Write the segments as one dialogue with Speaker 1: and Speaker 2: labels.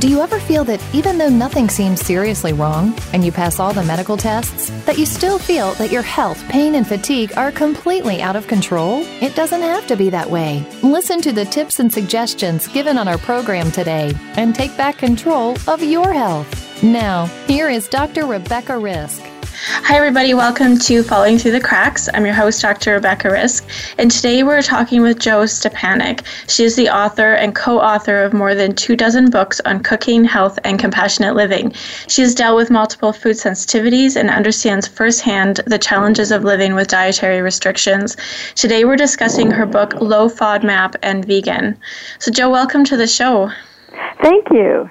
Speaker 1: Do you ever feel that even though nothing seems seriously wrong and you pass all the medical tests, that you still feel that your health, pain, and fatigue are completely out of control? It doesn't have to be that way. Listen to the tips and suggestions given on our program today and take back control of your health. Now, here is Dr. Rebecca Risk.
Speaker 2: Hi, everybody. Welcome to Falling Through the Cracks. I'm your host, Dr. Rebecca Risk, and today we're talking with Jo Stepaniak. She is the author and co author of more than two dozen books on cooking, health, and compassionate living. She has dealt with multiple food sensitivities and understands firsthand the challenges of living with dietary restrictions. Today we're discussing her book, Low FODMAP and Vegan. So, Jo, welcome to the show.
Speaker 3: Thank you.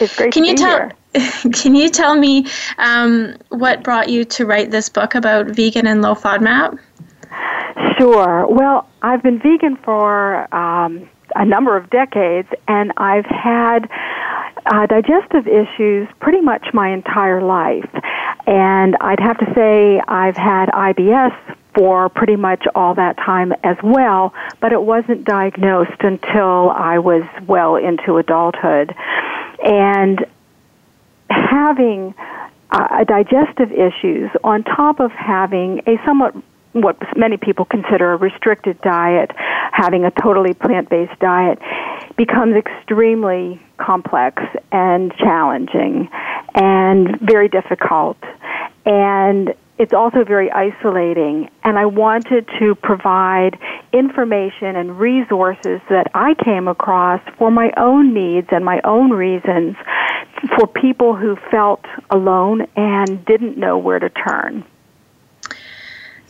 Speaker 3: It's great
Speaker 2: Can
Speaker 3: to
Speaker 2: you
Speaker 3: be
Speaker 2: tell?
Speaker 3: here.
Speaker 2: Can you tell me um, what brought you to write this book about vegan and low FODMAP?
Speaker 3: Sure. Well, I've been vegan for um, a number of decades, and I've had uh, digestive issues pretty much my entire life. And I'd have to say I've had IBS for pretty much all that time as well, but it wasn't diagnosed until I was well into adulthood. And having uh, digestive issues on top of having a somewhat what many people consider a restricted diet, having a totally plant-based diet, becomes extremely complex and challenging and very difficult. And it's also very isolating. And I wanted to provide information and resources that I came across for my own needs and my own reasons for people who felt alone and didn't know where to turn.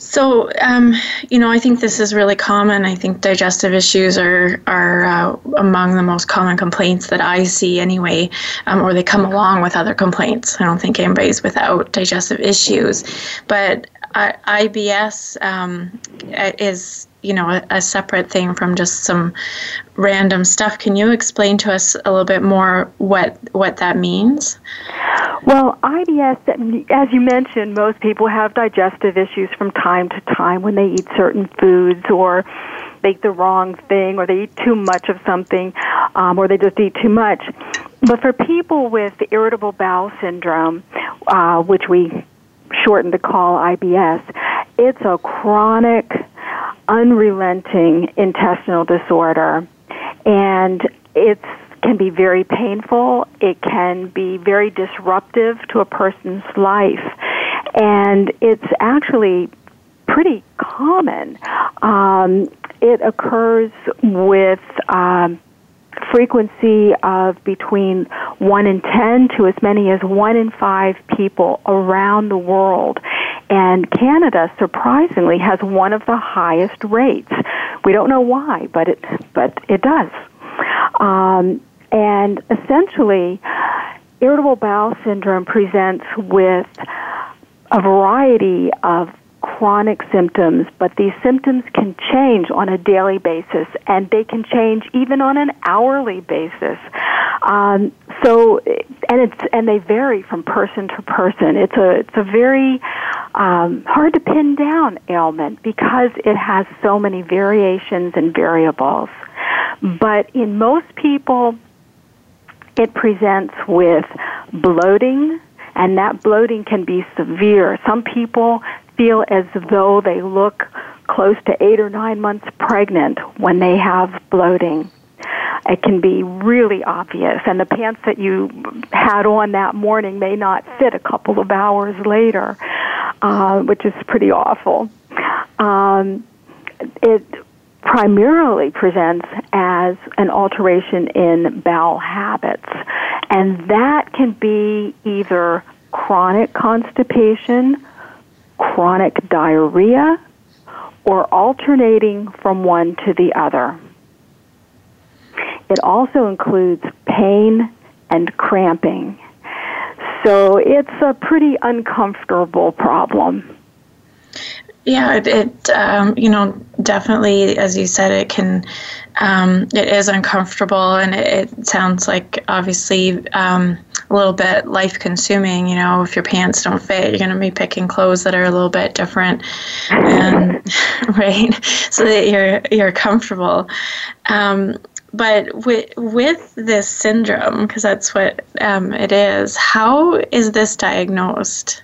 Speaker 2: So, um, you know, I think this is really common. I think digestive issues are are uh, among the most common complaints that I see, anyway, um, or they come along with other complaints. I don't think anybody's without digestive issues, but uh, IBS um, is you know a, a, separate thing from just some random stuff. Can you explain to us a little bit more what what that means?
Speaker 3: Well, IBS, as you mentioned, most people have digestive issues from time to time when they eat certain foods or they eat the wrong thing or they eat too much of something um, or they just eat too much. But for people with irritable bowel syndrome, uh, which we shorten to call IBS, it's a chronic, unrelenting intestinal disorder. And it's can be very painful. It can be very disruptive to a person's life. And it's actually pretty common. Um, it occurs with um, frequency of between 1 in 10 to as many as 1 in 5 people around the world. And Canada, surprisingly, has one of the highest rates. We don't know why, but it, but it does. Um, and essentially, irritable bowel syndrome presents with a variety of chronic symptoms, but these symptoms can change on a daily basis, and they can change even on an hourly basis. Um, so, and it's and they vary from person to person. It's a it's a very um, hard to pin down ailment because it has so many variations and variables. But in most people, it presents with bloating, and that bloating can be severe. Some people feel as though they look close to eight or nine months pregnant when they have bloating. It can be really obvious, and the pants that you had on that morning may not fit a couple of hours later, uh, which is pretty awful. Um, it primarily presents as an alteration in bowel habits. And that can be either chronic constipation, chronic diarrhea, or alternating from one to the other. It also includes pain and cramping. So it's a pretty uncomfortable problem.
Speaker 2: Yeah, it, it um, you know definitely as you said it can um, it is uncomfortable and it, it sounds like obviously um, a little bit life consuming. You know, if your pants don't fit, you're going to be picking clothes that are a little bit different, and right, so that you're you're comfortable. Um, but with with this syndrome, because that's what um, it is, how is this diagnosed?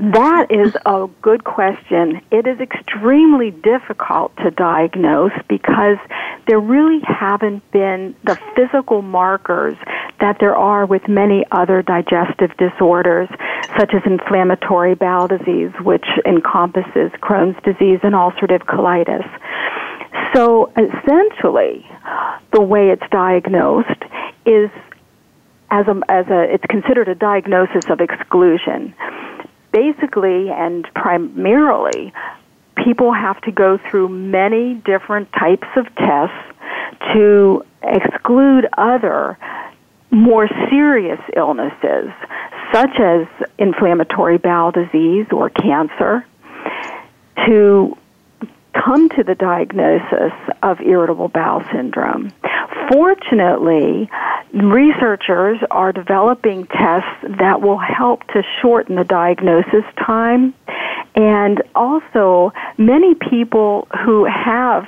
Speaker 3: That is a good question. It is extremely difficult to diagnose because there really haven't been the physical markers that there are with many other digestive disorders, such as inflammatory bowel disease, which encompasses Crohn's disease and ulcerative colitis. So essentially, the way it's diagnosed is as a, as a, it's considered a diagnosis of exclusion basically and primarily, people have to go through many different types of tests to exclude other more serious illnesses, such as inflammatory bowel disease or cancer, to come to the diagnosis of irritable bowel syndrome. Fortunately, researchers are developing tests that will help to shorten the diagnosis time. And also, many people who have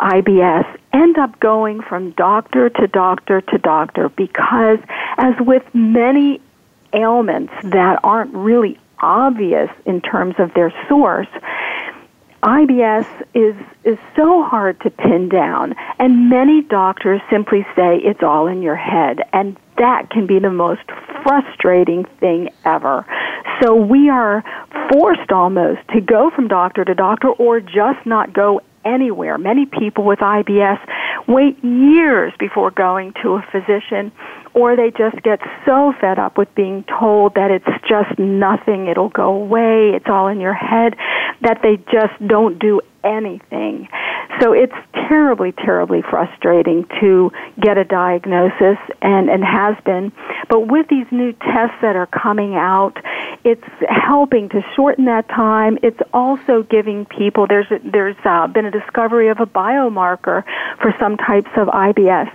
Speaker 3: IBS end up going from doctor to doctor to doctor because, as with many ailments that aren't really obvious in terms of their source, IBS is is so hard to pin down and many doctors simply say it's all in your head and that can be the most frustrating thing ever. So we are forced almost to go from doctor to doctor or just not go anywhere. Many people with IBS wait years before going to a physician or they just get so fed up with being told that it's just nothing, it'll go away, it's all in your head, that they just don't do anything. So it's terribly, terribly frustrating to get a diagnosis and, and has been. But with these new tests that are coming out, it's helping to shorten that time. It's also giving people, there's, there's uh, been a discovery of a biomarker for some types of IBS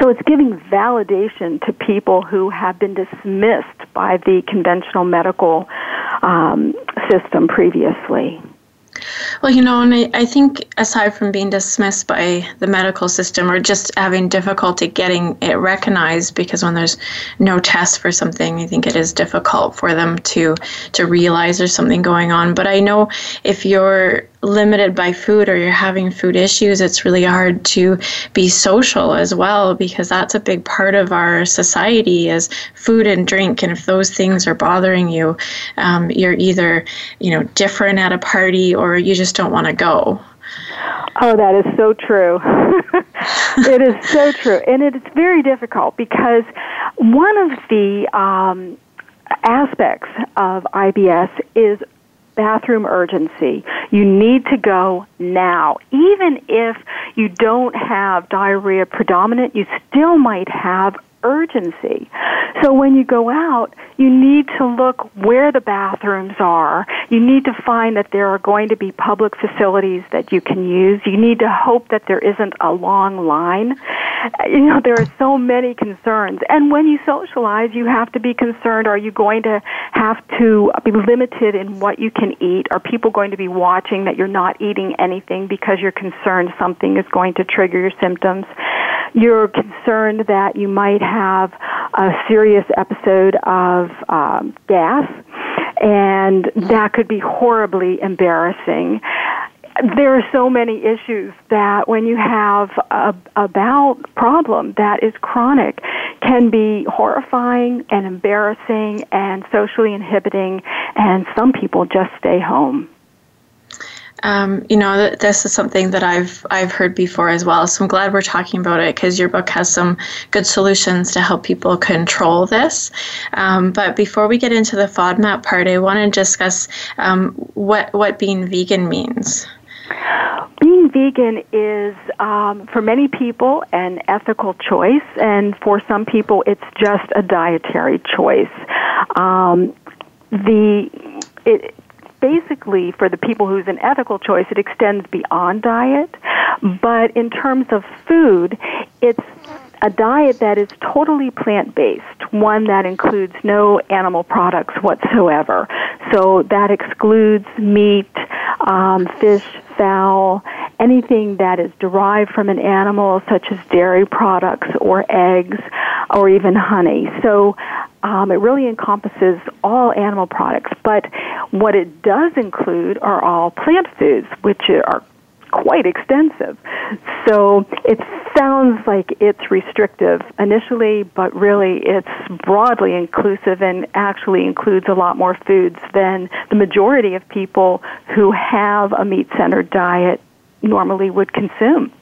Speaker 3: so it's giving validation to people who have been dismissed by the conventional medical um, system previously.
Speaker 2: Well, you know, and I, I think aside from being dismissed by the medical system or just having difficulty getting it recognized, because when there's no test for something, I think it is difficult for them to to realize there's something going on. But I know if you're limited by food or you're having food issues, it's really hard to be social as well because that's a big part of our society is food and drink. And if those things are bothering you, um, you're either you know different at a party or you just don't want to go.
Speaker 3: Oh, that is so true. it is so true. And it's very difficult because one of the um, aspects of IBS is bathroom urgency. You need to go now. Even if you don't have diarrhea predominant, you still might have urgency. So when you go out, you need to look where the bathrooms are. You need to find that there are going to be public facilities that you can use. You need to hope that there isn't a long line. You know, there are so many concerns. And when you socialize, you have to be concerned are you going to have to be limited in what you can eat? Are people going to be watching that you're not eating anything because you're concerned something is going to trigger your symptoms? You're concerned that you might have a serious episode of um, gas, and that could be horribly embarrassing. There are so many issues that when you have a, a bowel problem that is chronic can be horrifying and embarrassing and socially inhibiting, and some people just stay home.
Speaker 2: Um, you know, this is something that I've I've heard before as well. So I'm glad we're talking about it because your book has some good solutions to help people control this. Um, but before we get into the FODMAP part, I want to discuss um, what what being vegan means.
Speaker 3: Being vegan is, um, for many people, an ethical choice, and for some people, it's just a dietary choice. Um, the it, basically for the people who's an ethical choice, it extends beyond diet. But in terms of food, it's a diet that is totally plant based, one that includes no animal products whatsoever. So that excludes meat, um, fish, fowl, anything that is derived from an animal, such as dairy products or eggs or even honey. So um, it really encompasses all animal products. But what it does include are all plant foods, which are quite extensive. So it sounds like it's restrictive initially, but really it's broadly inclusive and actually includes a lot more foods than the majority of people who have a meat centered diet normally would consume.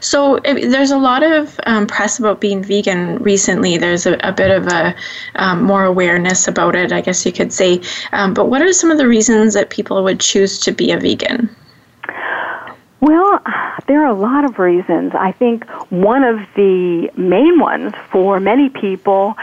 Speaker 2: So there's a lot of um, press about being vegan recently. There's a, a bit of a um, more awareness about it, I guess you could say. Um, but what are some of the reasons that people would choose to be a vegan?
Speaker 3: Well, there are a lot of reasons. I think one of the main ones for many people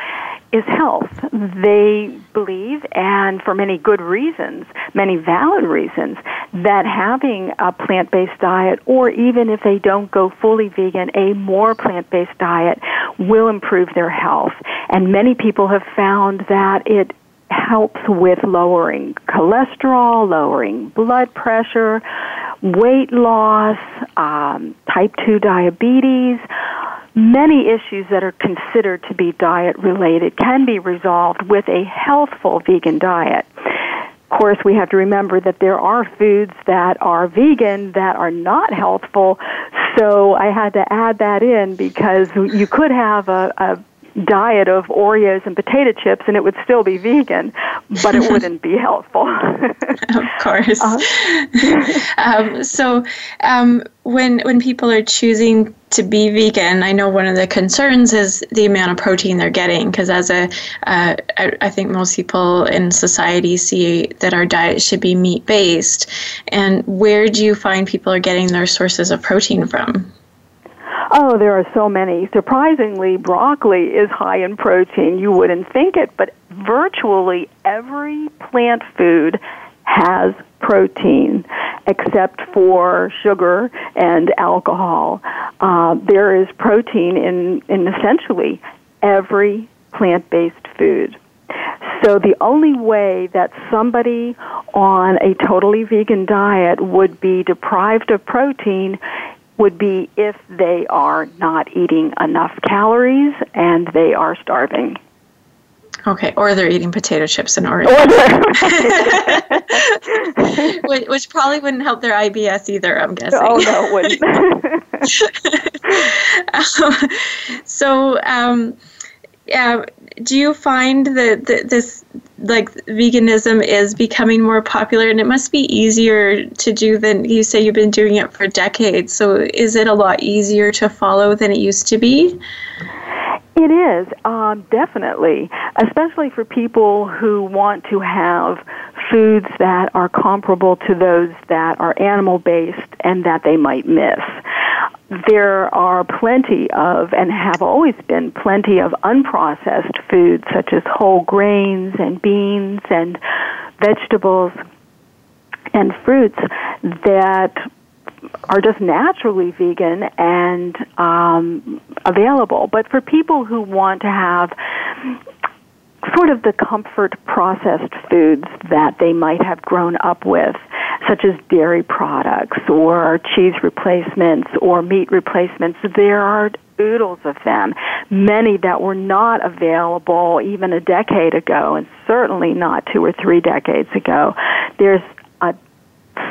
Speaker 3: is health. They believe, and for many good reasons, many valid reasons, that having a plant based diet, or even if they don't go fully vegan, a more plant based diet will improve their health. And many people have found that it helps with lowering cholesterol, lowering blood pressure, weight loss, um, type 2 diabetes. Many issues that are considered to be diet related can be resolved with a healthful vegan diet. Of course, we have to remember that there are foods that are vegan that are not healthful. So I had to add that in because you could have a, a diet of Oreos and potato chips and it would still be vegan, but it wouldn't be helpful.
Speaker 2: of course. Uh, um, so um, when when people are choosing to be vegan, I know one of the concerns is the amount of protein they're getting because as a, uh, I, I think most people in society see that our diet should be meat based. And where do you find people are getting their sources of protein from?
Speaker 3: Oh, there are so many. Surprisingly, broccoli is high in protein. You wouldn't think it, but virtually every plant food has protein except for sugar and alcohol. Uh, there is protein in, in essentially every plant based food. So the only way that somebody on a totally vegan diet would be deprived of protein would be if they are not eating enough calories and they are starving.
Speaker 2: Okay, or they're eating potato chips and Oreos. which, which, probably wouldn't help their IBS either, I'm guessing.
Speaker 3: Oh, no, it
Speaker 2: wouldn't. um, so, um, yeah, do you find that, that this like veganism is becoming more popular? And it must be easier to do than you say you've been doing it for decades. So is it a lot easier to follow than it used to be
Speaker 3: it is um, definitely especially for people who want to have foods that are comparable to those that are animal based and that they might miss. There are plenty of, and have always been plenty of unprocessed foods such as whole grains and beans and vegetables and fruits that are just naturally vegan and um, available. But for people who want to have sort of the comfort processed foods that they might have grown up with, such as dairy products or cheese replacements or meat replacements. There are oodles of them, many that were not available even a decade ago, and certainly not two or three decades ago. There's a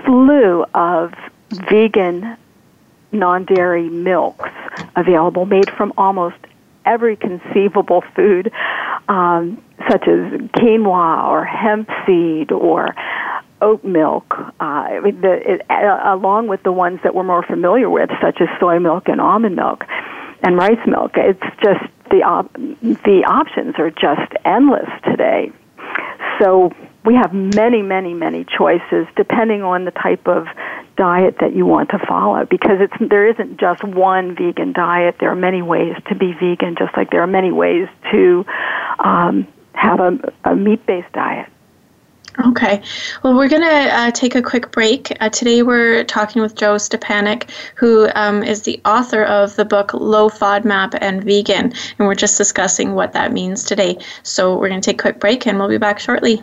Speaker 3: slew of vegan non dairy milks available made from almost every conceivable food, um, such as quinoa or hemp seed or oat milk, uh, the, it, uh, along with the ones that we're more familiar with, such as soy milk and almond milk and rice milk. It's just the op- the options are just endless today. So we have many, many, many choices depending on the type of diet that you want to follow because it's there isn't just one vegan diet. There are many ways to be vegan, just like there are many ways to um, have a, a meat based diet.
Speaker 2: Okay. Well, we're going to uh, take a quick break. Uh, today we're talking with Jo Stepaniak, who um, is the author of the book Low FODMAP and Vegan. And we're just discussing what that means today. So we're going to take a quick break and we'll be back shortly.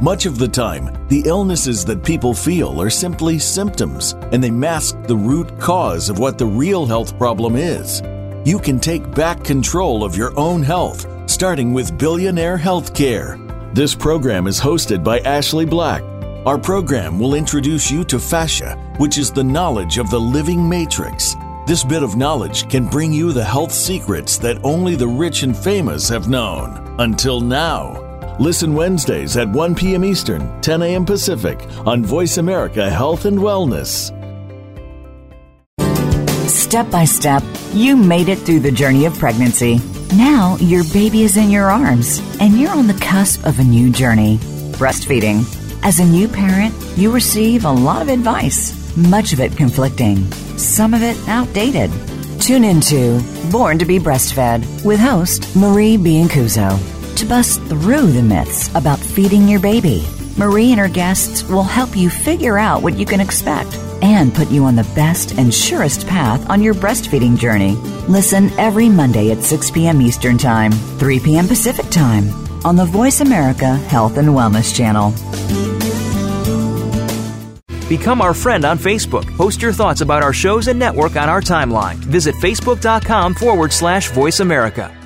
Speaker 4: Much of the time, the illnesses that people feel are simply symptoms, and they mask the root cause of what the real health problem is. You can take back control of your own health starting with Billionaire Healthcare. This program is hosted by Ashley Black. Our program will introduce you to fascia, which is the knowledge of the living matrix. This bit of knowledge can bring you the health secrets that only the rich and famous have known. Until now. Listen Wednesdays at 1 p.m. Eastern, 10 a.m. Pacific on Voice America Health and Wellness.
Speaker 5: Step by step, you made it through the journey of pregnancy. Now your baby is in your arms and you're on the cusp of a new journey breastfeeding. As a new parent, you receive a lot of advice, much of it conflicting, some of it outdated. Tune into Born to be Breastfed with host Marie Biancuzzo to bust through the myths about feeding your baby. Marie and her guests will help you figure out what you can expect and put you on the best and surest path on your breastfeeding journey. Listen every Monday at 6 p.m. Eastern Time, 3 p.m. Pacific Time on the Voice America Health and Wellness Channel.
Speaker 6: Become our friend on Facebook. Post your thoughts about our shows and network on our timeline. Visit facebook.com forward slash voice America.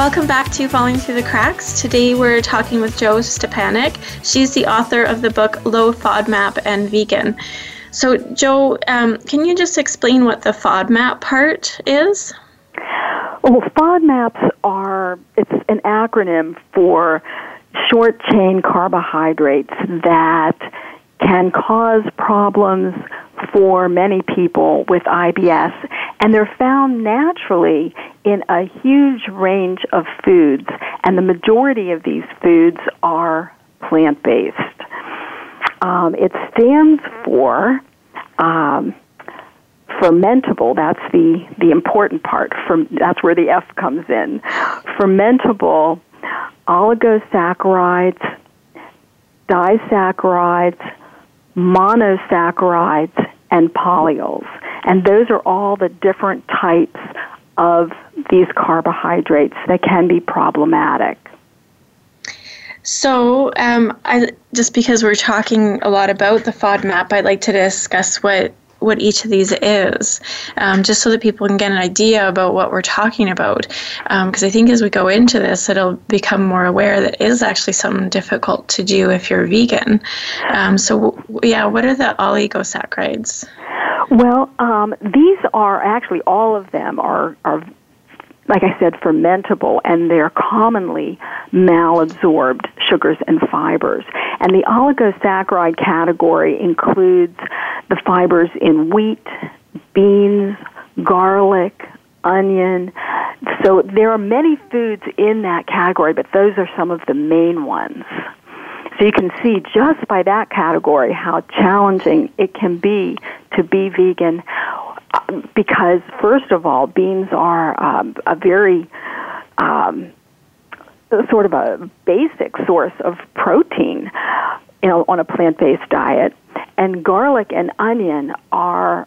Speaker 2: Welcome back to Falling Through the Cracks. Today we're talking with Jo Stepaniak. She's the author of the book Low FODMAP and Vegan. So, Jo, um, can you just explain what the FODMAP part is?
Speaker 3: Well, FODMAPs are, it's an acronym for short chain carbohydrates that can cause problems for many people with IBS, and they're found naturally in a huge range of foods, and the majority of these foods are plant based. Um, it stands for um, fermentable. That's the the important part. From that's where the F comes in. Fermentable oligosaccharides, disaccharides, monosaccharides, and polyols. And those are all the different types of these carbohydrates that can be problematic.
Speaker 2: So, um, I, just because we're talking a lot about the FODMAP, I'd like to discuss what what each of these is, um, just so that people can get an idea about what we're talking about. Because um, I think as we go into this, it'll become more aware that is actually something difficult to do if you're vegan. Um, so, yeah, what are the oligosaccharides?
Speaker 3: Well, um, these are actually all of them are are like I said, fermentable, and they're commonly malabsorbed sugars and fibers. And the oligosaccharide category includes the fibers in wheat, beans, garlic, onion. So there are many foods in that category, but those are some of the main ones. So you can see just by that category how challenging it can be to be vegan because, first of all, beans are um, a very um, sort of a basic source of protein you know, on a plant-based diet, and garlic and onion are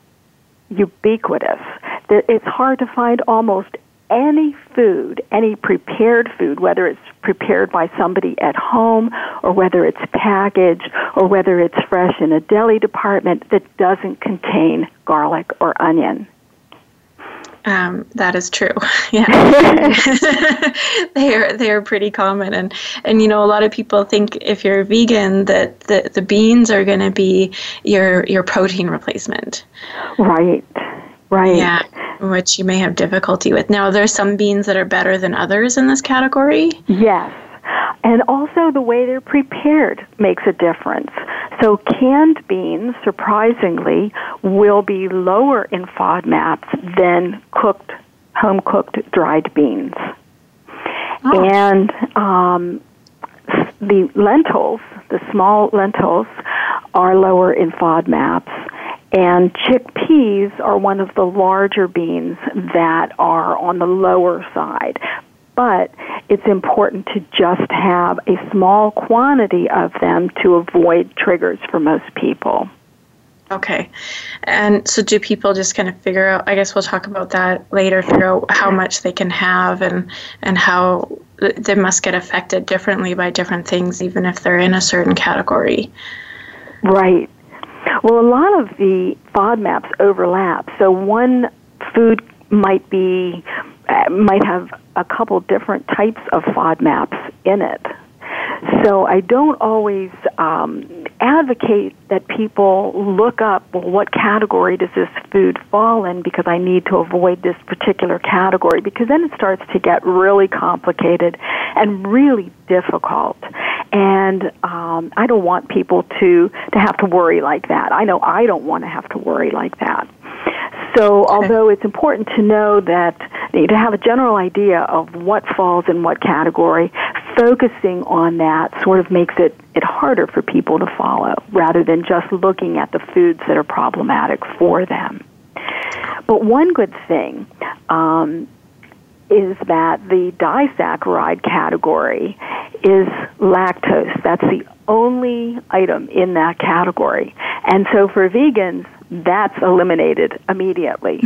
Speaker 3: ubiquitous. It's hard to find almost any food, any prepared food, whether it's prepared by somebody at home or whether it's packaged or whether it's fresh in a deli department that doesn't contain garlic or onion.
Speaker 2: Um, that is true. Yeah, they are they are pretty common, and and you know a lot of people think if you're vegan that the, the beans are going to be your your protein replacement.
Speaker 3: Right. Right.
Speaker 2: Yeah, which you may have difficulty with. Now, there's some beans that are better than others in this category.
Speaker 3: Yes. And also the way they're prepared makes a difference. So canned beans, surprisingly, will be lower in FODMAPs than cooked, home cooked dried beans. Oh. And um, the lentils, the small lentils, are lower in FODMAPs. And chickpeas are one of the larger beans that are on the lower side but it's important to just have a small quantity of them to avoid triggers for most people.
Speaker 2: Okay. And so do people just kind of figure out I guess we'll talk about that later, figure out how much they can have and and how they must get affected differently by different things even if they're in a certain category.
Speaker 3: Right. Well, a lot of the FODMAPs overlap. So one food might be might have a couple different types of FODMAPs in it. So I don't always um, advocate that people look up, well, what category does this food fall in because I need to avoid this particular category because then it starts to get really complicated and really difficult. And um, I don't want people to, to have to worry like that. I know I don't want to have to worry like that. So, although it's important to know that to have a general idea of what falls in what category, focusing on that sort of makes it, it harder for people to follow rather than just looking at the foods that are problematic for them. But one good thing um, is that the disaccharide category is lactose. That's the only item in that category. And so for vegans, that's eliminated immediately.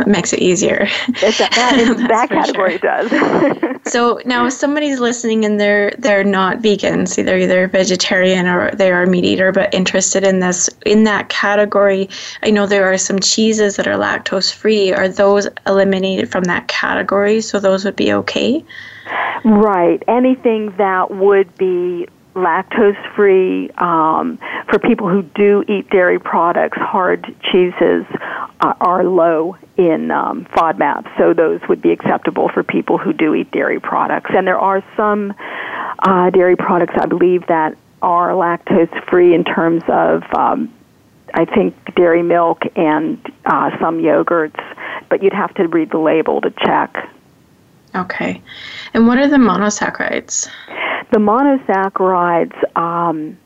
Speaker 2: It makes it easier.
Speaker 3: It's that, that, that category sure.
Speaker 2: does. so now, if somebody's listening and they're they're not vegans, they're either vegetarian or they are meat eater, but interested in this in that category, I know there are some cheeses that are lactose free. Are those eliminated from that category? So those would be okay.
Speaker 3: Right. Anything that would be lactose free. Um, for people who do eat dairy products, hard cheeses uh, are low in um, FODMAP, so those would be acceptable for people who do eat dairy products. And there are some uh, dairy products, I believe, that are lactose free in terms of. Um, I think dairy milk and uh, some yogurts, but you'd have to read the label to check.
Speaker 2: Okay. And what are the monosaccharides?
Speaker 3: The monosaccharides um,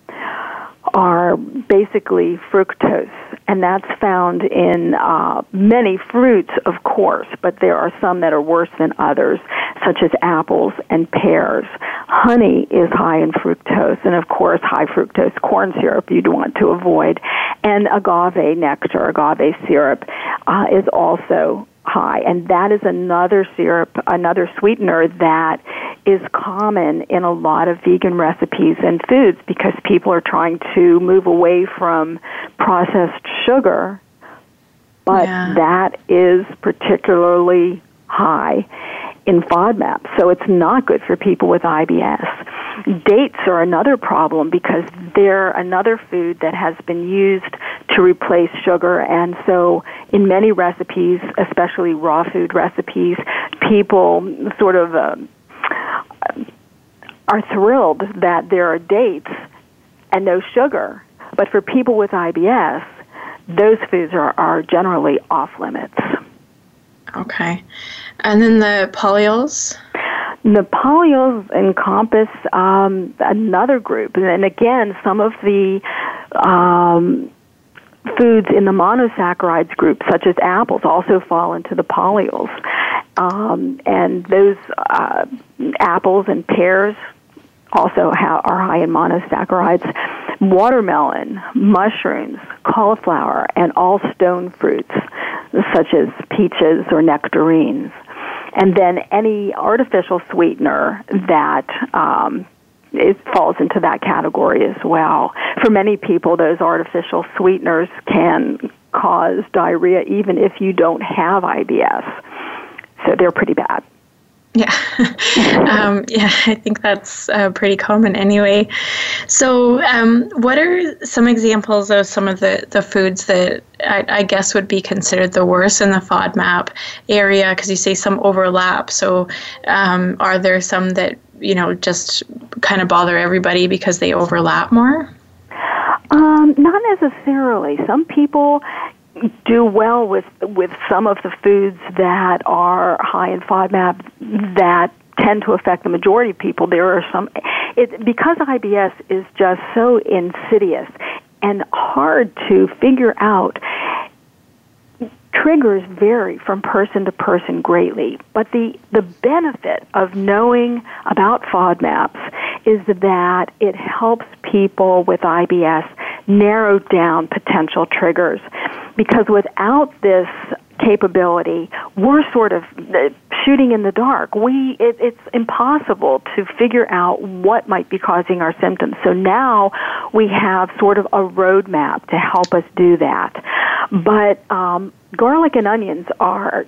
Speaker 3: are basically fructose, and that's found in uh, many fruits, of course, but there are some that are worse than others, such as apples and pears. Honey is high in fructose, and of course, high fructose corn syrup you'd want to avoid. And agave nectar, agave syrup, uh, is also high, and that is another syrup, another sweetener that is common in a lot of vegan recipes and foods because people are trying to move away from processed sugar, but yeah. that is particularly high in FODMAP, so it's not good for people with IBS. Dates are another problem because they're another food that has been used to replace sugar, and so in many recipes, especially raw food recipes, people sort of uh, are thrilled that there are dates and no sugar. But for people with IBS, those foods are, are generally off limits.
Speaker 2: Okay. And then the polyols?
Speaker 3: The polyols encompass um, another group, and again, some of the um, foods in the monosaccharides group, such as apples, also fall into the polyols. Um, and those uh, apples and pears also are high in monosaccharides. Watermelon, mushrooms, cauliflower, and all stone fruits, such as peaches or nectarines. And then any artificial sweetener that um, it falls into that category as well. For many people, those artificial sweeteners can cause diarrhea even if you don't have IBS. So they're pretty bad.
Speaker 2: Yeah, um, yeah, I think that's uh, pretty common anyway. So, um, what are some examples of some of the, the foods that I, I guess would be considered the worst in the FODMAP area? Because you say some overlap. So, um, are there some that you know just kind of bother everybody because they overlap more?
Speaker 3: Um, not necessarily. Some people do well with with some of the foods that are high in FODMAP that tend to affect the majority of people. There are some it because IBS is just so insidious and hard to figure out triggers vary from person to person greatly, but the, the benefit of knowing about FODMAPs is that it helps people with IBS narrow down potential triggers. Because without this capability, we're sort of uh, shooting in the dark. We it, it's impossible to figure out what might be causing our symptoms. So now we have sort of a roadmap to help us do that. But um, garlic and onions are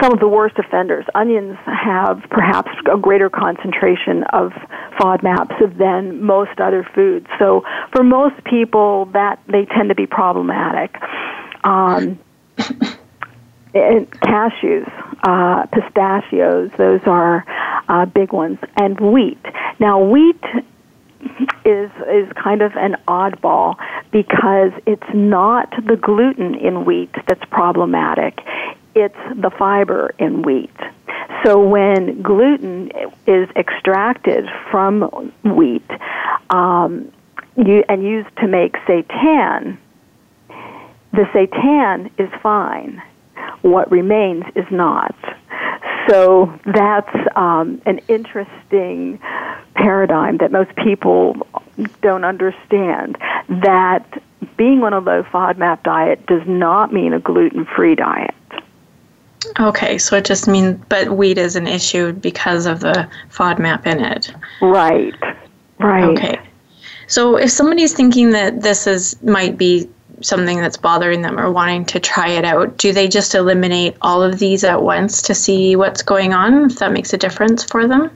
Speaker 3: some of the worst offenders. Onions have perhaps a greater concentration of FODMAPs than most other foods. So for most people, that they tend to be problematic. Um, and cashews, uh, pistachios, those are uh, big ones, and wheat. Now, wheat is is kind of an oddball because it's not the gluten in wheat that's problematic it's the fiber in wheat. So when gluten is extracted from wheat um, you, and used to make seitan, the seitan is fine. What remains is not. So that's um, an interesting paradigm that most people don't understand. That being on a low FODMAP diet does not mean a gluten free diet.
Speaker 2: Okay, so it just means, but wheat is an issue because of the FODMAP in it.
Speaker 3: Right, right.
Speaker 2: Okay. So if somebody's thinking that this is might be something that's bothering them or wanting to try it out, do they just eliminate all of these at once to see what's going on, if that makes a difference for them?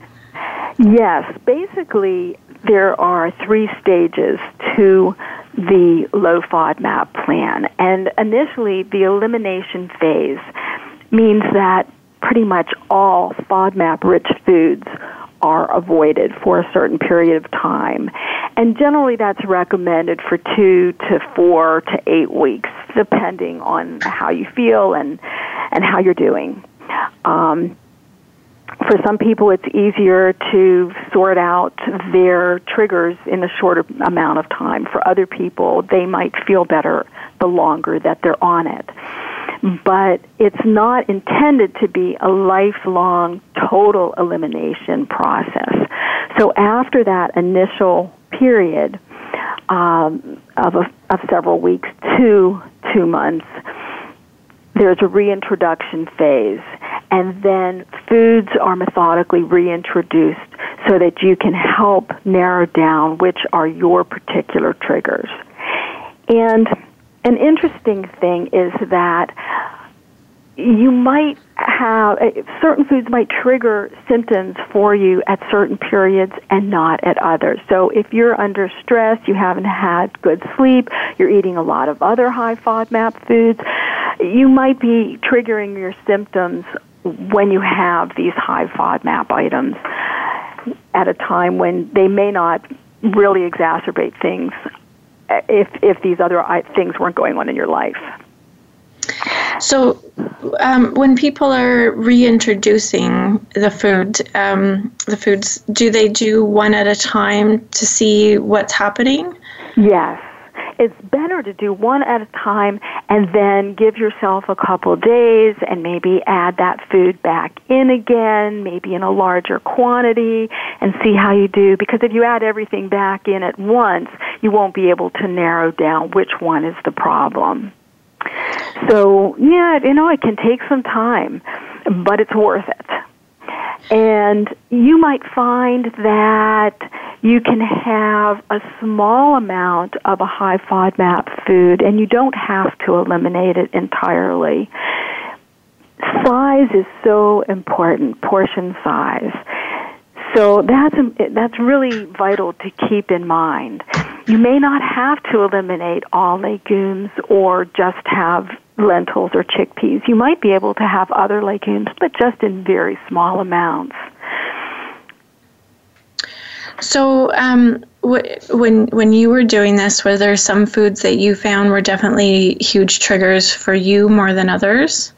Speaker 3: Yes. Basically, there are three stages to the low FODMAP plan. And initially, the elimination phase means that pretty much all FODMAP rich foods are avoided for a certain period of time. And generally that's recommended for two to four to eight weeks, depending on how you feel and, and how you're doing. Um, for some people, it's easier to sort out their triggers in a shorter amount of time. For other people, they might feel better the longer that they're on it but it's not intended to be a lifelong total elimination process. So after that initial period um, of, a, of several weeks to two months, there's a reintroduction phase, and then foods are methodically reintroduced so that you can help narrow down which are your particular triggers. And an interesting thing is that you might have uh, certain foods might trigger symptoms for you at certain periods and not at others. So if you're under stress, you haven't had good sleep, you're eating a lot of other high FODMAP foods, you might be triggering your symptoms when you have these high FODMAP items at a time when they may not really exacerbate things if if these other things weren't going on in your life.
Speaker 2: So, um, when people are reintroducing the food, um, the foods, do they do one at a time to see what's happening?
Speaker 3: Yes. It's better to do one at a time and then give yourself a couple days and maybe add that food back in again, maybe in a larger quantity and see how you do. Because if you add everything back in at once, you won't be able to narrow down which one is the problem. So, yeah, you know, it can take some time, but it's worth it. And you might find that you can have a small amount of a high FODMAP food and you don't have to eliminate it entirely. Size is so important, portion size. So that's that's really vital to keep in mind. You may not have to eliminate all legumes or just have lentils or chickpeas. You might be able to have other legumes, but just in very small amounts.
Speaker 2: So, um, when when you were doing this, were there some foods that you found were definitely huge triggers for you more than others?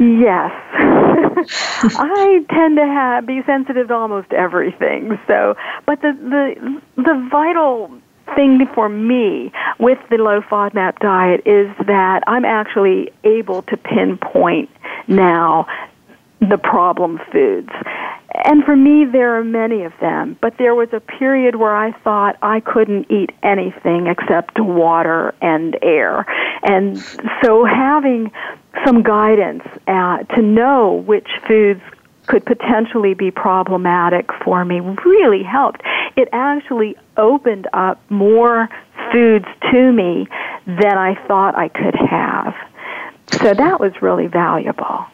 Speaker 3: Yes. I tend to have be sensitive to almost everything. So, but the the the vital thing for me with the low FODMAP diet is that I'm actually able to pinpoint now the problem foods. And for me, there are many of them, but there was a period where I thought I couldn't eat anything except water and air. And so having some guidance uh, to know which foods could potentially be problematic for me really helped. It actually opened up more foods to me than I thought I could have. So that was really valuable.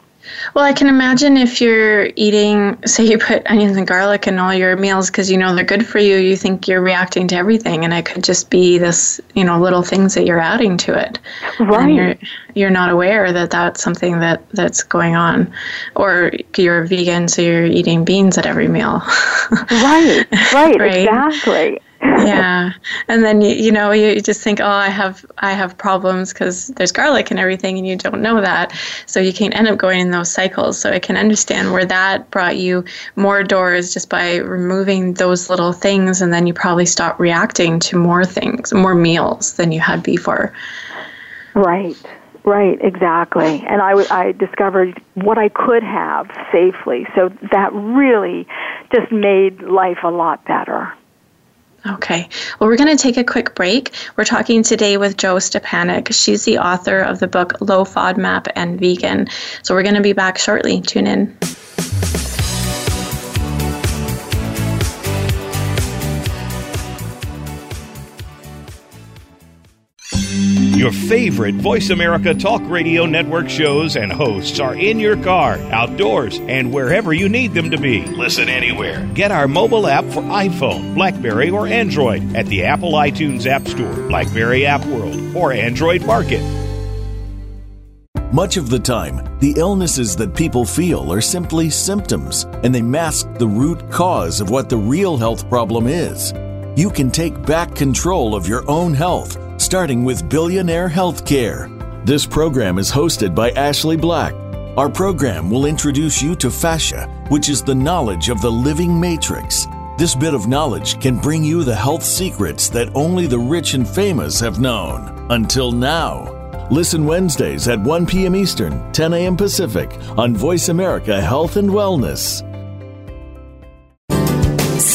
Speaker 2: Well, I can imagine if you're eating, say, you put onions and garlic in all your meals because you know they're good for you, you think you're reacting to everything, and it could just be this, you know, little things that you're adding to it.
Speaker 3: Right.
Speaker 2: And you're you're not aware that that's something that that's going on, or you're vegan, so you're eating beans at every meal.
Speaker 3: right. Right. right. Exactly
Speaker 2: yeah and then you, you know you just think oh i have i have problems because there's garlic and everything and you don't know that so you can end up going in those cycles so i can understand where that brought you more doors just by removing those little things and then you probably stop reacting to more things more meals than you had before
Speaker 3: right Right, exactly. And I, I discovered what I could have safely. So that really just made life a lot better.
Speaker 2: Okay. Well, we're going to take a quick break. We're talking today with Jo Stepaniak. She's the author of the book Low FODMAP and Vegan. So we're going to be back shortly. Tune in.
Speaker 7: Your favorite Voice America Talk Radio Network shows and hosts are in your car, outdoors, and wherever you need them to be. Listen anywhere. Get our mobile app for iPhone, Blackberry, or Android at the Apple iTunes App Store, Blackberry App World, or Android Market.
Speaker 4: Much of the time, the illnesses that people feel are simply symptoms, and they mask the root cause of what the real health problem is. You can take back control of your own health starting with Billionaire Healthcare. This program is hosted by Ashley Black. Our program will introduce you to fascia, which is the knowledge of the living matrix. This bit of knowledge can bring you the health secrets that only the rich and famous have known. Until now. Listen Wednesdays at 1 p.m. Eastern, 10 a.m. Pacific on Voice America Health and Wellness.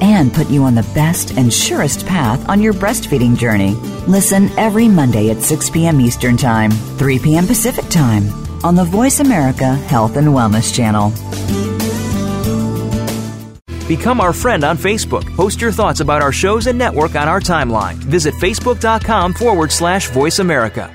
Speaker 5: and put you on the best and surest path on your breastfeeding journey. Listen every Monday at 6 p.m. Eastern Time, 3 p.m. Pacific Time on the Voice America Health and Wellness Channel.
Speaker 6: Become our friend on Facebook. Post your thoughts about our shows and network on our timeline. Visit facebook.com forward slash voice America.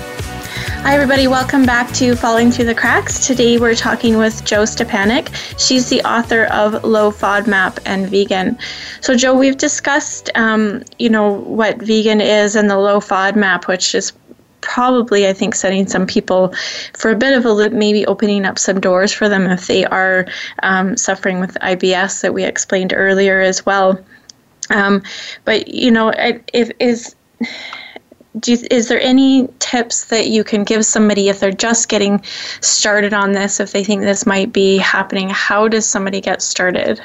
Speaker 2: Hi, everybody. Welcome back to Falling Through the Cracks. Today we're talking with Jo Stepaniak. She's the author of Low FODMAP and Vegan. So, Joe, we've discussed, um, you know, what vegan is and the low FODMAP, which is probably, I think, setting some people for a bit of a loop, maybe opening up some doors for them if they are um, suffering with IBS that we explained earlier as well. Um, but you know, it, it is you, is there any tips that you can give somebody if they're just getting started on this, if they think this might be happening? How does somebody get started?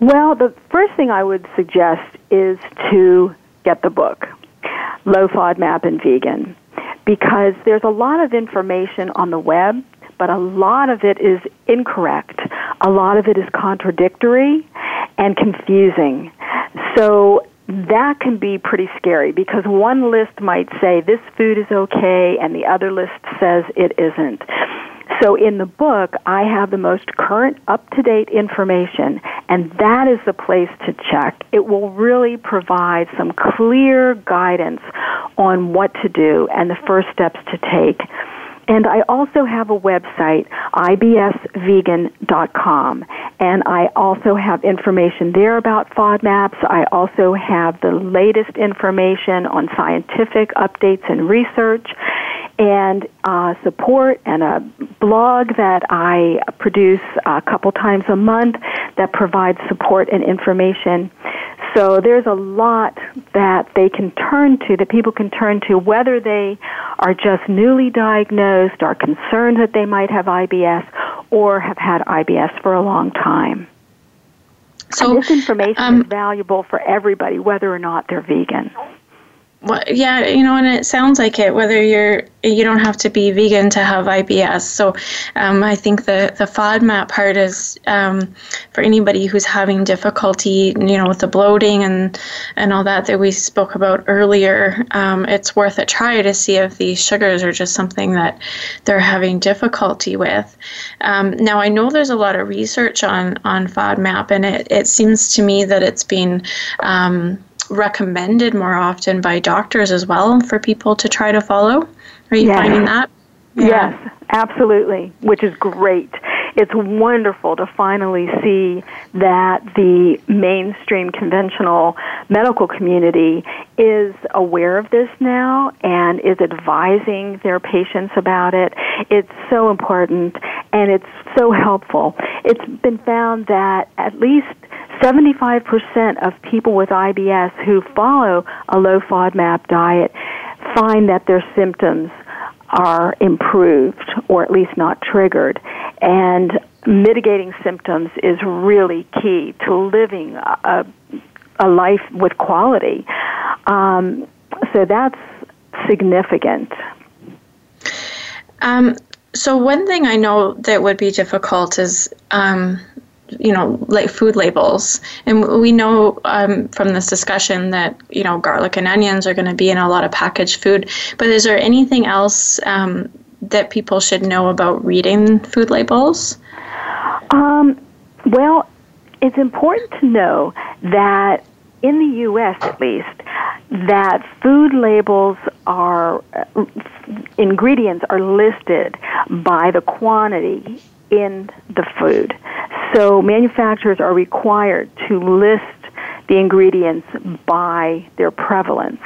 Speaker 3: Well, the first thing I would suggest is to get the book, Low FODMAP and Vegan, because there's a lot of information on the web, but a lot of it is incorrect. A lot of it is contradictory and confusing. So that can be pretty scary because one list might say this food is okay and the other list says it isn't. So in the book, I have the most current, up to date information, and that is the place to check. It will really provide some clear guidance on what to do and the first steps to take. And I also have a website, ibsvegan.com. And I also have information there about FODMAPs. I also have the latest information on scientific updates and research and uh, support and a blog that I produce a couple times a month that provides support and information. So there's a lot that they can turn to, that people can turn to, whether they are just newly diagnosed, are concerned that they might have IBS, or have had IBS for a long time. So and this information um, is valuable for everybody, whether or not they're vegan.
Speaker 2: Well, yeah, you know, and it sounds like it. Whether you're, you don't have to be vegan to have IBS. So, um, I think the the FODMAP part is um, for anybody who's having difficulty, you know, with the bloating and and all that that we spoke about earlier. Um, it's worth a try to see if these sugars are just something that they're having difficulty with. Um, now, I know there's a lot of research on on FODMAP, and it it seems to me that it's been um, recommended more often by doctors as well for people to try to follow. Are you yes. finding that?
Speaker 3: Yeah. Yes, absolutely, which is great. It's wonderful to finally see that the mainstream conventional medical community is aware of this now and is advising their patients about it. It's so important and it's so helpful. It's been found that at least 75% of people with IBS who follow a low FODMAP diet find that their symptoms are improved or at least not triggered. And mitigating symptoms is really key to living a, a life with quality. Um, so that's significant.
Speaker 2: Um, so one thing I know that would be difficult is um, you know, like food labels. And we know um, from this discussion that, you know, garlic and onions are going to be in a lot of packaged food. But is there anything else um, that people should know about reading food labels?
Speaker 3: Um, well, it's important to know that in the U.S. at least, that food labels are uh, ingredients are listed by the quantity in the food. So manufacturers are required to list the ingredients by their prevalence.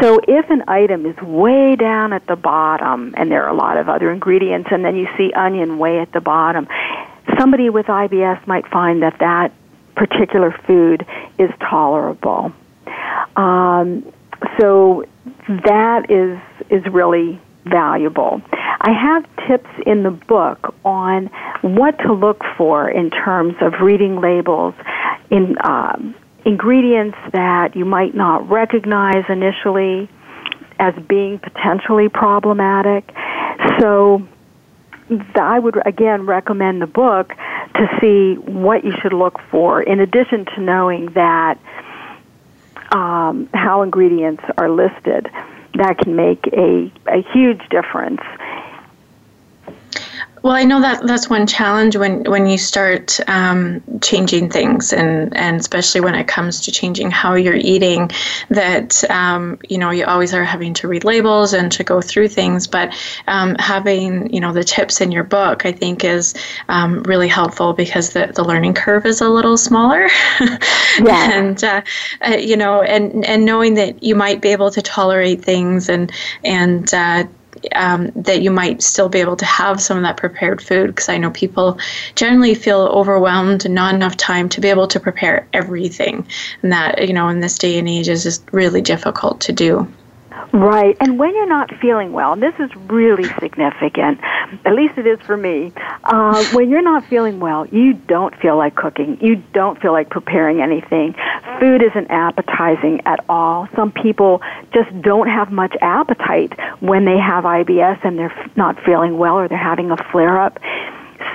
Speaker 3: So if an item is way down at the bottom and there are a lot of other ingredients and then you see onion way at the bottom, somebody with IBS might find that that particular food is tolerable. Um, so that is is really valuable. I have tips in the book on what to look for in terms of reading labels in uh, ingredients that you might not recognize initially as being potentially problematic. So I would again recommend the book to see what you should look for, in addition to knowing that um, how ingredients are listed. That can make a, a huge difference
Speaker 2: well, I know that that's one challenge when, when you start um, changing things, and, and especially when it comes to changing how you're eating, that um, you know you always are having to read labels and to go through things. But um, having you know the tips in your book, I think, is um, really helpful because the, the learning curve is a little smaller.
Speaker 3: yeah.
Speaker 2: and uh, uh, you know, and and knowing that you might be able to tolerate things and and uh, um, that you might still be able to have some of that prepared food because I know people generally feel overwhelmed and not enough time to be able to prepare everything. And that, you know, in this day and age is just really difficult to do.
Speaker 3: Right. And when you're not feeling well, and this is really significant, at least it is for me, uh, when you're not feeling well, you don't feel like cooking. You don't feel like preparing anything. Food isn't appetizing at all. Some people just don't have much appetite when they have IBS and they're not feeling well or they're having a flare up.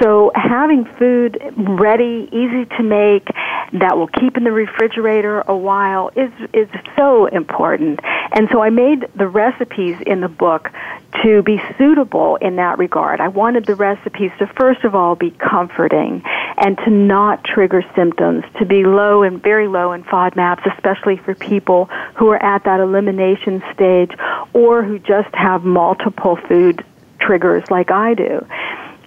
Speaker 3: So having food ready, easy to make, that will keep in the refrigerator a while is is so important. And so I made the recipes in the book to be suitable in that regard. I wanted the recipes to first of all be comforting and to not trigger symptoms, to be low and very low in FODMAPs, especially for people who are at that elimination stage or who just have multiple food triggers like I do.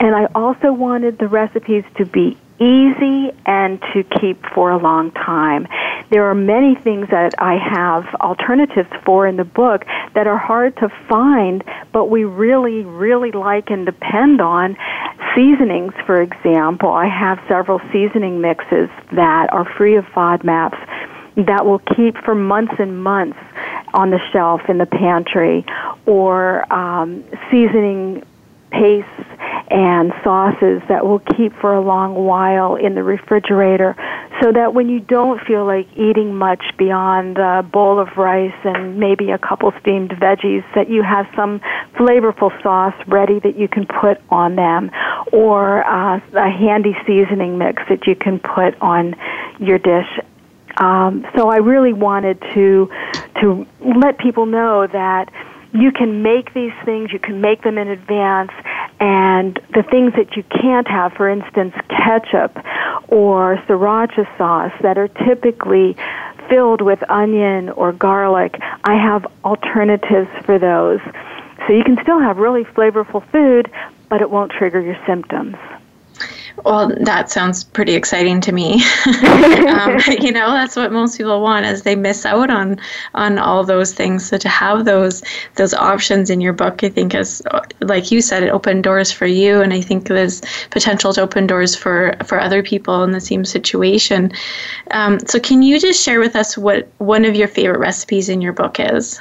Speaker 3: And I also wanted the recipes to be easy and to keep for a long time. There are many things that I have alternatives for in the book that are hard to find, but we really, really like and depend on. Seasonings, for example, I have several seasoning mixes that are free of FODMAPs that will keep for months and months on the shelf in the pantry, or um, seasoning pastes and sauces that will keep for a long while in the refrigerator so that when you don't feel like eating much beyond a bowl of rice and maybe a couple steamed veggies that you have some flavorful sauce ready that you can put on them or uh, a handy seasoning mix that you can put on your dish. Um, so I really wanted to to let people know that you can make these things, you can make them in advance, and the things that you can't have, for instance, ketchup or sriracha sauce that are typically filled with onion or garlic, I have alternatives for those. So you can still have really flavorful food, but it won't trigger your symptoms.
Speaker 2: Well, that sounds pretty exciting to me. um, you know, that's what most people want is they miss out on on all those things. So to have those those options in your book, I think is like you said, it opened doors for you, and I think there's potential to open doors for for other people in the same situation. Um, so, can you just share with us what one of your favorite recipes in your book is?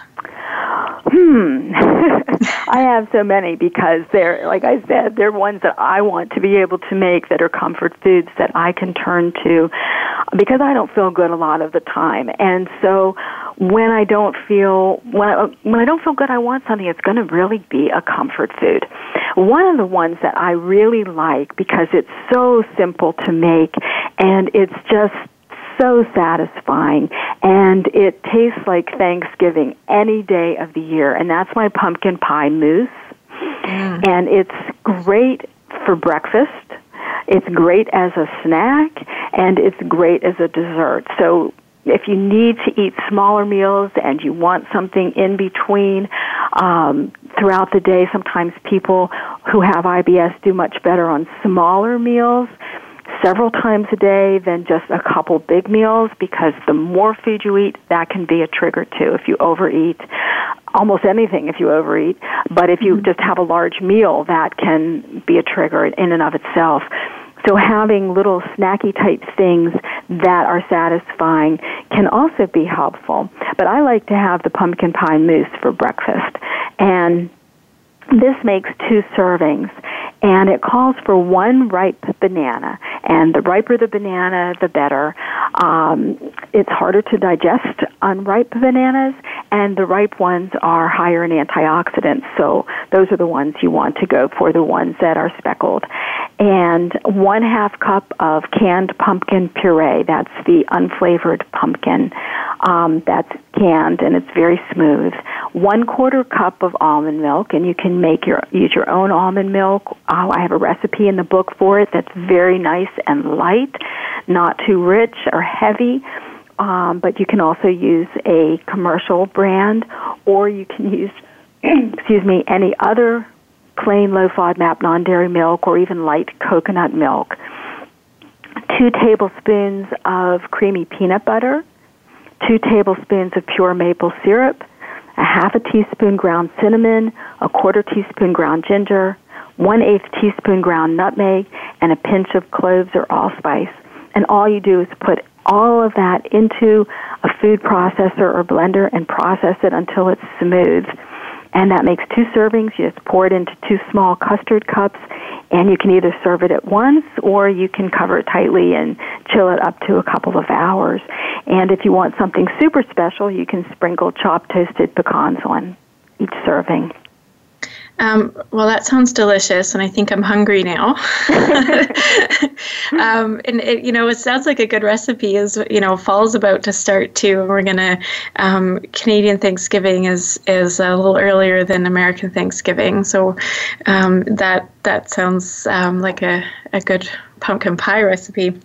Speaker 3: Hmm. I have so many because they're, like I said, they're ones that I want to be able to make that are comfort foods that I can turn to because I don't feel good a lot of the time. And so when I don't feel, when I, when I don't feel good, I want something that's going to really be a comfort food. One of the ones that I really like because it's so simple to make and it's just so satisfying. And it tastes like Thanksgiving any day of the year. And that's my pumpkin pie mousse. Mm. and it's great for breakfast. It's great as a snack. And it's great as a dessert. So if you need to eat smaller meals and you want something in between um, throughout the day, sometimes people who have IBS do much better on smaller meals several times a day than just a couple big meals because the more food you eat, that can be a trigger too. If you overeat, almost anything if you overeat, but if you mm-hmm. just have a large meal, that can be a trigger in and of itself. So having little snacky type things that are satisfying can also be helpful. But I like to have the pumpkin pie mousse for breakfast. And this makes two servings and it calls for one ripe banana. And the riper the banana, the better. Um, it's harder to digest unripe bananas, and the ripe ones are higher in antioxidants. So those are the ones you want to go for, the ones that are speckled. And one half cup of canned pumpkin puree. That's the unflavored pumpkin. Um, that's canned and it's very smooth. One quarter cup of almond milk, and you can make your use your own almond milk. Uh, I have a recipe in the book for it that's very nice and light, not too rich or heavy um, but you can also use a commercial brand, or you can use, excuse me, any other plain low FODMAP non-dairy milk or even light coconut milk. Two tablespoons of creamy peanut butter, two tablespoons of pure maple syrup, a half a teaspoon ground cinnamon, a quarter teaspoon ground ginger, one eighth teaspoon ground nutmeg, and a pinch of cloves or allspice. And all you do is put all of that into a food processor or blender and process it until it's smooth. And that makes two servings. You just pour it into two small custard cups, and you can either serve it at once or you can cover it tightly and chill it up to a couple of hours. And if you want something super special, you can sprinkle chopped toasted pecans on each serving.
Speaker 2: Um, well, that sounds delicious, and I think I'm hungry now. um, and it, you know, it sounds like a good recipe. Is you know, fall's about to start too, and we're gonna um, Canadian Thanksgiving is is a little earlier than American Thanksgiving, so um, that that sounds um, like a a good pumpkin pie recipe.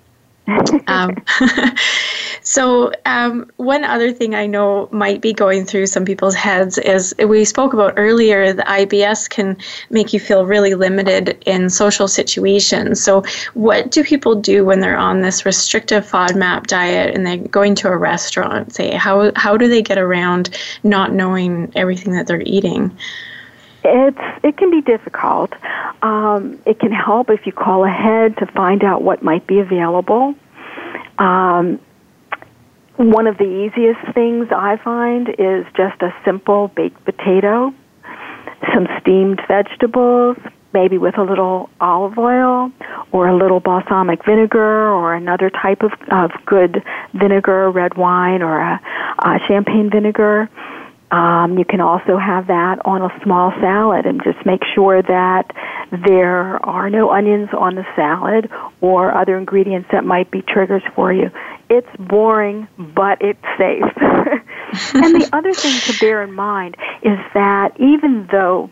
Speaker 2: so, um, one other thing I know might be going through some people's heads is we spoke about earlier the IBS can make you feel really limited in social situations. So, what do people do when they're on this restrictive FODMAP diet and they're going to a restaurant? Say, how how do they get around not knowing everything that they're eating?
Speaker 3: It's it can be difficult. Um, it can help if you call ahead to find out what might be available. Um, one of the easiest things I find is just a simple baked potato, some steamed vegetables, maybe with a little olive oil or a little balsamic vinegar or another type of, of good vinegar, red wine or a, a champagne vinegar um, you can also have that on a small salad and just make sure that there are no onions on the salad or other ingredients that might be triggers for you. It's boring, but it's safe. and the other thing to bear in mind is that even though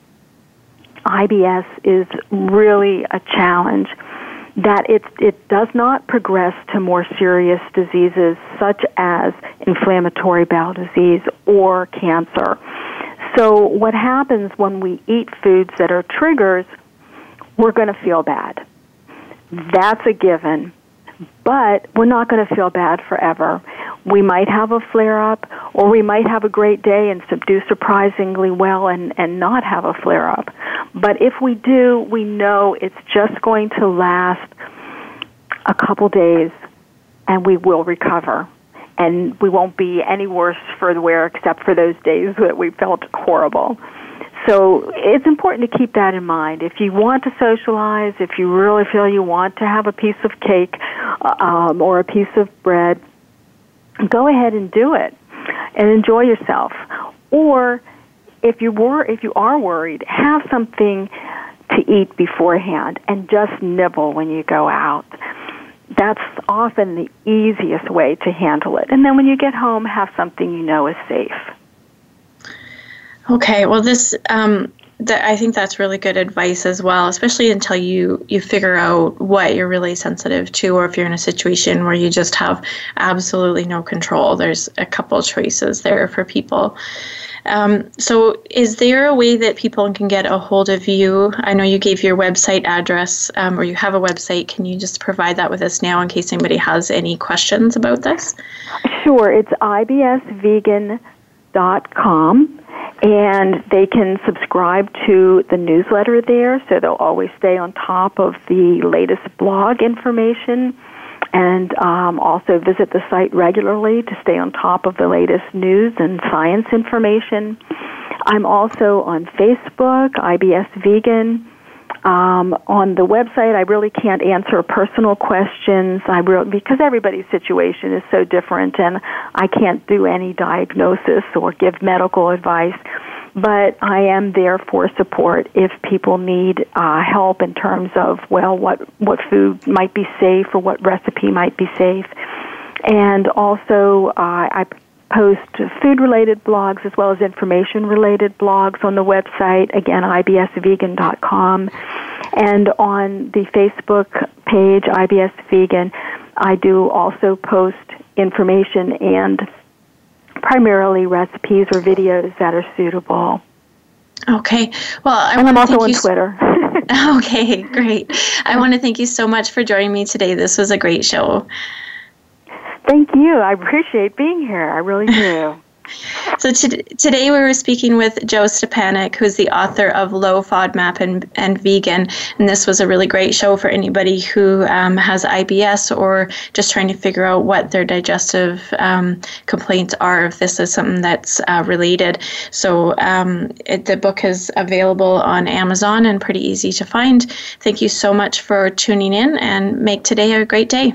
Speaker 3: IBS is really a challenge, that it, it does not progress to more serious diseases such as inflammatory bowel disease or cancer. So, what happens when we eat foods that are triggers, we're going to feel bad. That's a given. But we're not going to feel bad forever. We might have a flare up, or we might have a great day and do surprisingly well and, and not have a flare up. But if we do, we know it's just going to last a couple days and we will recover. And we won't be any worse for the wear except for those days that we felt horrible. So it's important to keep that in mind. If you want to socialize, if you really feel you want to have a piece of cake uh, um, or a piece of bread, go ahead and do it and enjoy yourself. Or if you were if you are worried, have something to eat beforehand and just nibble when you go out. That's often the easiest way to handle it. And then when you get home, have something you know is safe.
Speaker 2: Okay, well, this um, I think that's really good advice as well, especially until you you figure out what you're really sensitive to, or if you're in a situation where you just have absolutely no control. There's a couple choices there for people. Um, so, is there a way that people can get a hold of you? I know you gave your website address, um, or you have a website. Can you just provide that with us now in case anybody has any questions about this?
Speaker 3: Sure. It's ibsvegan.com and they can subscribe to the newsletter there so they'll always stay on top of the latest blog information and um, also visit the site regularly to stay on top of the latest news and science information. I'm also on Facebook, IBS Vegan. Um, on the website, I really can't answer personal questions. I really, because everybody's situation is so different, and I can't do any diagnosis or give medical advice. But I am there for support if people need uh, help in terms of well, what what food might be safe or what recipe might be safe, and also uh, I post food related blogs as well as information related blogs on the website, again, ibsvegan.com. And on the Facebook page, IBS Vegan, I do also post information and primarily recipes or videos that are suitable.
Speaker 2: Okay. Well, I
Speaker 3: and I'm also on Twitter.
Speaker 2: okay, great. I want to thank you so much for joining me today. This was a great show.
Speaker 3: Thank you. I appreciate being here. I really do.
Speaker 2: So to, today we were speaking with Jo Stepaniak, who's the author of Low FODMAP and, and Vegan, and this was a really great show for anybody who um, has IBS or just trying to figure out what their digestive um, complaints are. If this is something that's uh, related, so um, it, the book is available on Amazon and pretty easy to find. Thank you so much for tuning in, and make today a great day.